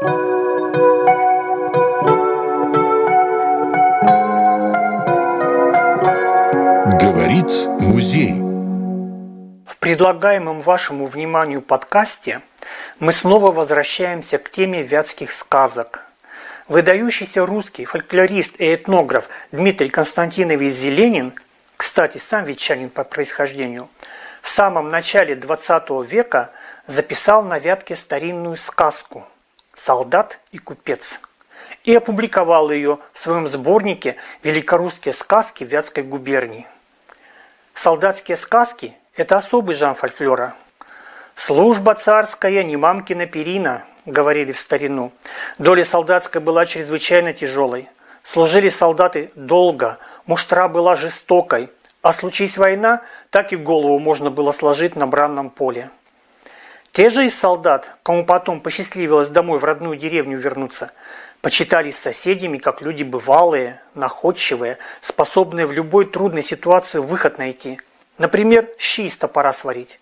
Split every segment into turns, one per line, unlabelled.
Говорит музей.
В предлагаемом вашему вниманию подкасте мы снова возвращаемся к теме вятских сказок. Выдающийся русский фольклорист и этнограф Дмитрий Константинович Зеленин, кстати, сам ветчанин по происхождению, в самом начале XX века записал на Вятке старинную сказку «Солдат и купец» и опубликовал ее в своем сборнике «Великорусские сказки Вятской губернии». Солдатские сказки – это особый жанр фольклора. «Служба царская, не мамкина перина», – говорили в старину. Доля солдатская была чрезвычайно тяжелой. Служили солдаты долго, муштра была жестокой, а случись война, так и голову можно было сложить на бранном поле. Те же из солдат, кому потом посчастливилось домой в родную деревню вернуться, почитались соседями как люди бывалые, находчивые, способные в любой трудной ситуации выход найти. Например, щи из топора сварить.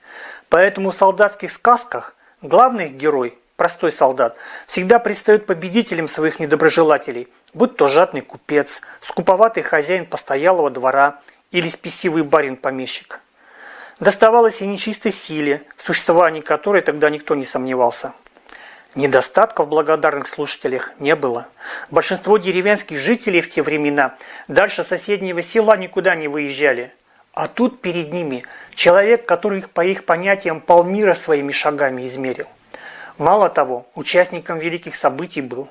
Поэтому в солдатских сказках главный герой, простой солдат, всегда предстает победителем своих недоброжелателей, будь то жадный купец, скуповатый хозяин постоялого двора или спесивый барин-помещик. Доставалось и нечистой силе, в существовании которой тогда никто не сомневался – Недостатков в благодарных слушателях не было. Большинство деревенских жителей в те времена дальше соседнего села никуда не выезжали. А тут перед ними человек, который по их понятиям полмира своими шагами измерил. Мало того, участником великих событий был.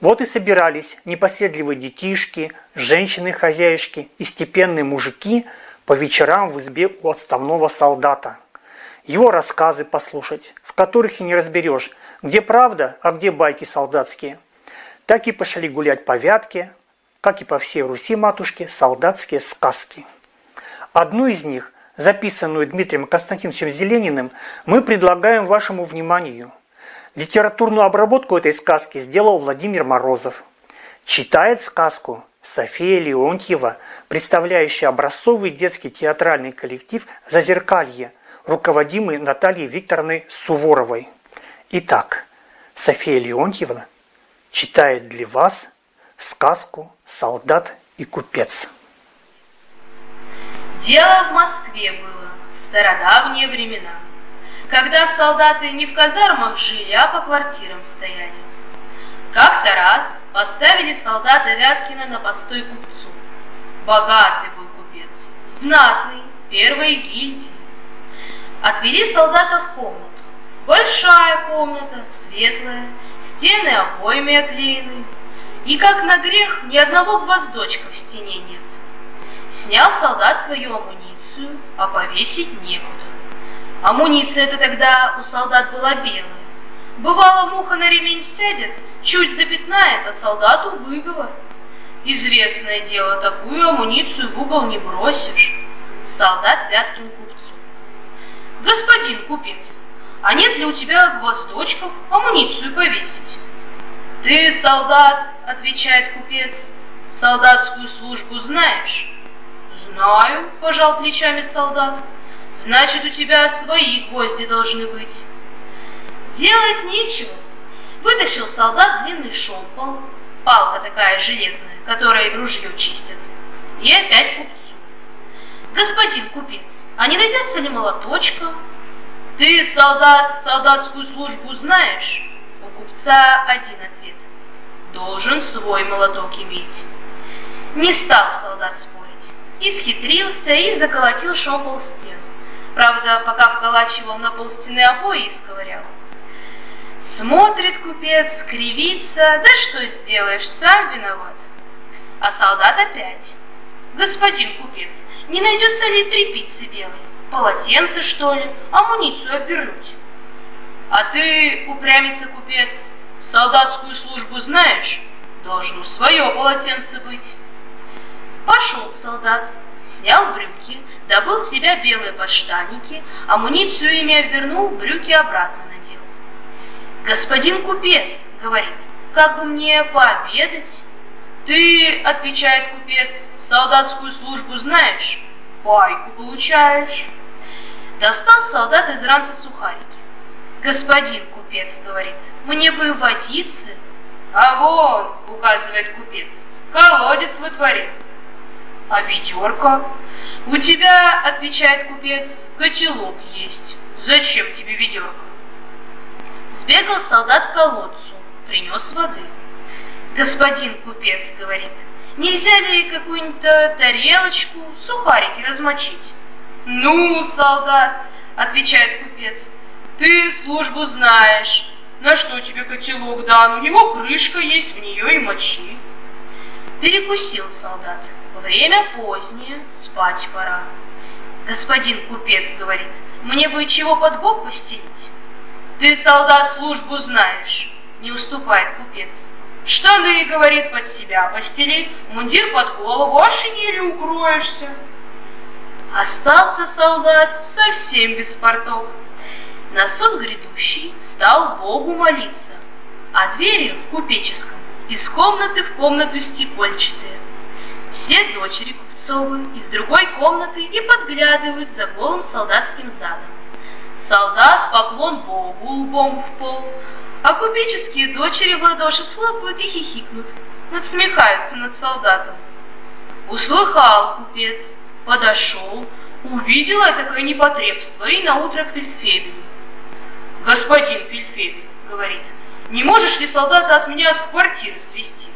Вот и собирались непоседливые детишки, женщины-хозяйки и степенные мужики по вечерам в избе у отставного солдата. Его рассказы послушать, в которых и не разберешь, где правда, а где байки солдатские. Так и пошли гулять по Вятке, как и по всей Руси матушке, солдатские сказки. Одну из них, записанную Дмитрием Константиновичем Зелениным, мы предлагаем вашему вниманию. Литературную обработку этой сказки сделал Владимир Морозов. Читает сказку София Леонтьева, представляющая образцовый детский театральный коллектив «Зазеркалье», руководимый Натальей Викторовной Суворовой. Итак, София Леонтьевна читает для вас сказку «Солдат и купец».
Дело в Москве было в стародавние времена, когда солдаты не в казармах жили, а по квартирам стояли. Как-то раз поставили солдата Вяткина на постой купцу. Богатый был купец, знатный, первой гильдии. Отвели солдата в комнату. Большая комната, светлая, стены обоями оклеены. И как на грех ни одного гвоздочка в стене нет. Снял солдат свою амуницию, а повесить некуда. Амуниция это тогда у солдат была белая. Бывало, муха на ремень сядет, чуть запятнает, а солдату выговор. Известное дело, такую амуницию в угол не бросишь. Солдат Вяткин купцу. Господин купец, а нет ли у тебя гвоздочков амуницию повесить? Ты, солдат, отвечает купец, солдатскую службу знаешь? Знаю, пожал плечами солдат. Значит, у тебя свои гвозди должны быть. Делать нечего. Вытащил солдат длинный шомпол, палка такая железная, которая в ружье чистят, и опять купцу. Господин купец, а не найдется ли молоточка, ты, солдат, солдатскую службу знаешь? У купца один ответ. Должен свой молоток иметь. Не стал солдат спорить. Исхитрился и заколотил шомпол в стену. Правда, пока вколачивал на пол стены обои и сковырял. Смотрит купец, кривится, да что сделаешь, сам виноват. А солдат опять. Господин купец, не найдется ли трепицы белой? Полотенце, что ли? Амуницию обернуть. А ты, упрямится купец, солдатскую службу знаешь? Должно свое полотенце быть. Пошел солдат, снял брюки, добыл себя белые подштанники, амуницию ими обвернул, брюки обратно. Господин купец, говорит, как бы мне пообедать? Ты, отвечает купец, солдатскую службу знаешь? Пайку получаешь. Достал солдат из ранца сухарики. Господин купец говорит, мне бы водицы. А вон, указывает купец, колодец во дворе. А ведерко? У тебя, отвечает купец, котелок есть. Зачем тебе ведерко? Сбегал солдат к колодцу, принес воды. Господин купец говорит, нельзя ли какую-нибудь тарелочку, сухарики размочить? Ну, солдат, отвечает купец, ты службу знаешь. На что тебе котелок дан? У него крышка есть, в нее и мочи. Перекусил солдат. Время позднее, спать пора. Господин купец говорит, мне бы чего под бок постелить. Ты, солдат, службу знаешь, не уступает купец. Штаны, говорит, под себя постели, мундир под голову, а шинелью укроешься. Остался солдат совсем без порток. На сон грядущий стал Богу молиться, а двери в купеческом из комнаты в комнату стекольчатые. Все дочери Купцовы из другой комнаты и подглядывают за голым солдатским задом. Солдат поклон Богу лбом в пол, а купеческие дочери в ладоши схлопают и хихикнут, надсмехаются над солдатом. Услыхал купец, подошел, увидел такое непотребство и наутро к фельдфебелю. «Господин фельдфебель, — говорит, — не можешь ли солдата от меня с квартиры свести?»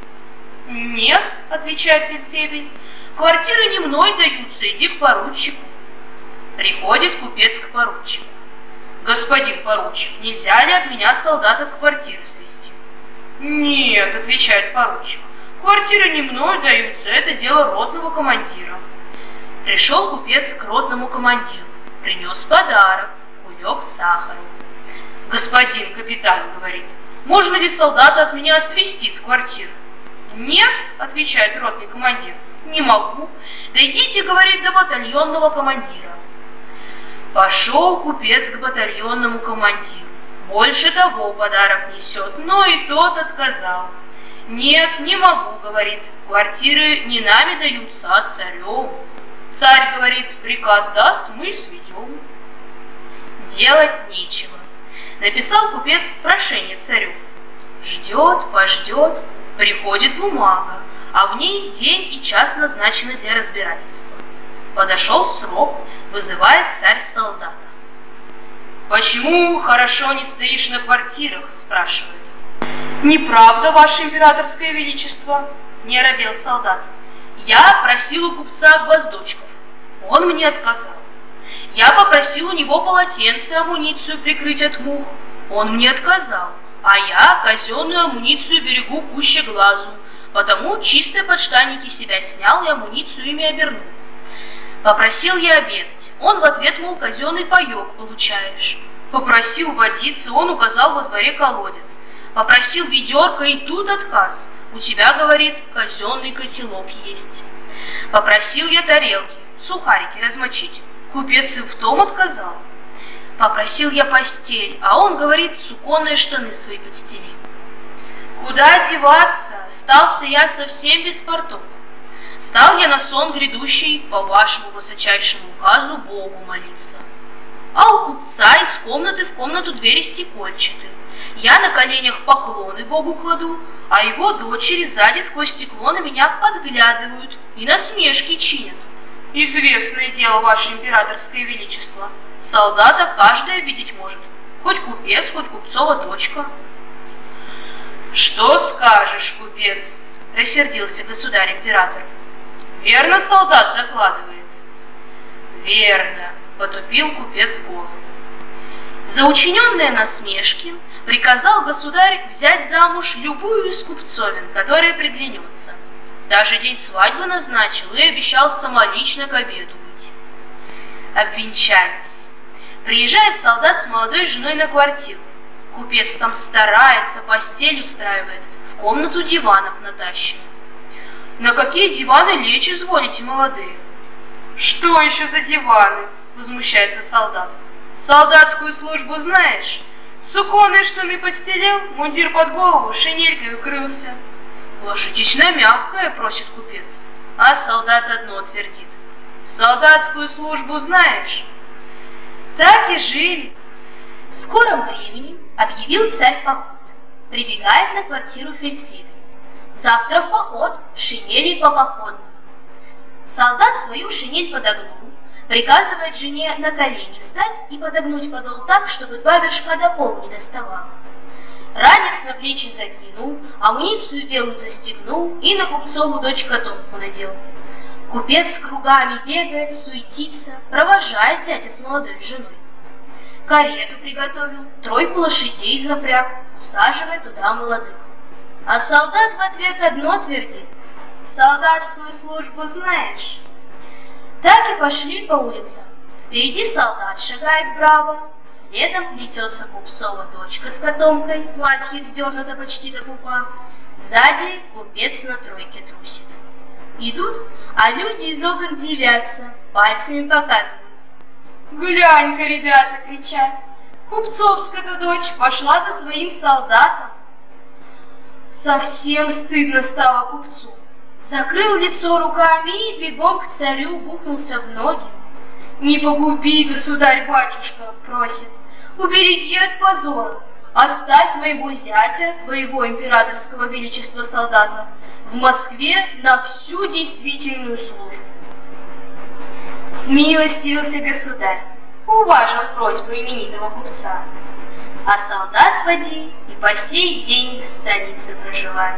«Нет, — отвечает фельдфебель, — квартиры не мной даются, иди к поручику». Приходит купец к поручику. «Господин поручик, нельзя ли от меня солдата с квартиры свести?» «Нет, — отвечает поручик, — квартиры не мной даются, это дело ротного командира». Пришел купец к ротному командиру, принес подарок, кулек сахару. «Господин капитан, — говорит, — можно ли солдата от меня свести с квартиры?» «Нет, — отвечает ротный командир, — не могу. Дойдите, — говорит, — до батальонного командира». Пошел купец к батальонному командиру. Больше того подарок несет, но и тот отказал. «Нет, не могу, — говорит, — квартиры не нами даются, а царем». Царь говорит, приказ даст, мы сведем. Делать нечего. Написал купец прошение царю. Ждет, пождет, приходит бумага, а в ней день и час назначены для разбирательства. Подошел срок, вызывает царь солдата. «Почему хорошо не стоишь на квартирах?» – спрашивает. «Неправда, ваше императорское величество», – не робел солдат. «Я просил у купца гвоздочков, он мне отказал. Я попросил у него полотенце, амуницию прикрыть от мух, он мне отказал, а я казенную амуницию берегу пуще глазу, потому чистые подштанники себя снял и амуницию ими обернул. Попросил я обедать. Он в ответ, мол, казенный паек получаешь. Попросил водиться, он указал во дворе колодец. Попросил ведерко, и тут отказ. У тебя, говорит, казенный котелок есть. Попросил я тарелки, сухарики размочить. Купец и в том отказал. Попросил я постель, а он говорит, суконные штаны свои подстели. Куда деваться? Остался я совсем без портов. Стал я на сон грядущий по вашему высочайшему указу Богу молиться. А у купца из комнаты в комнату двери стекольчаты. Я на коленях поклоны Богу кладу, а его дочери сзади сквозь стекло на меня подглядывают и насмешки чинят. Известное дело, ваше императорское величество. Солдата каждая видеть может, хоть купец, хоть купцова дочка. Что скажешь, купец? Рассердился государь-император. Верно солдат докладывает? Верно, потупил купец голову. За учиненные насмешки приказал государь взять замуж любую из купцовин, которая приглянется. Даже день свадьбы назначил и обещал самолично к обеду быть. Обвенчались. Приезжает солдат с молодой женой на квартиру. Купец там старается, постель устраивает, в комнату диванов натащено. На какие диваны лечь изволите, молодые? Что еще за диваны? Возмущается солдат. Солдатскую службу знаешь? Суконные штаны подстелил, мундир под голову, шинелькой укрылся. Ложитесь на мягкое, просит купец. А солдат одно твердит. Солдатскую службу знаешь? Так и жили. В скором времени объявил царь поход. Прибегает на квартиру фельдфебель. Завтра в поход, шинели по походу. Солдат свою шинель подогнул, приказывает жене на колени встать и подогнуть подол так, чтобы два вершка до пола не доставало. Ранец на плечи закинул, амуницию белую застегнул и на купцову дочь котомку надел. Купец кругами бегает, суетится, провожает зятя с молодой женой. Карету приготовил, тройку лошадей запряг, усаживает туда молодых. А солдат в ответ одно твердит. Солдатскую службу знаешь. Так и пошли по улицам. Впереди солдат шагает браво, следом плетется купцова дочка с котомкой, платье вздернуто почти до пупа. Сзади купец на тройке трусит. Идут, а люди из окон дивятся, пальцами показывают. «Глянь-ка, ребята!» — кричат. Купцовская дочь пошла за своим солдатом. Совсем стыдно стало купцу. Закрыл лицо руками и бегом к царю бухнулся в ноги. «Не погуби, государь-батюшка!» — просит. «Убереги от позора, оставь моего зятя, твоего императорского величества солдата, в Москве на всю действительную службу». Смилостивился государь, уважил просьбу именитого купца. А солдат поди и по сей день в столице проживает.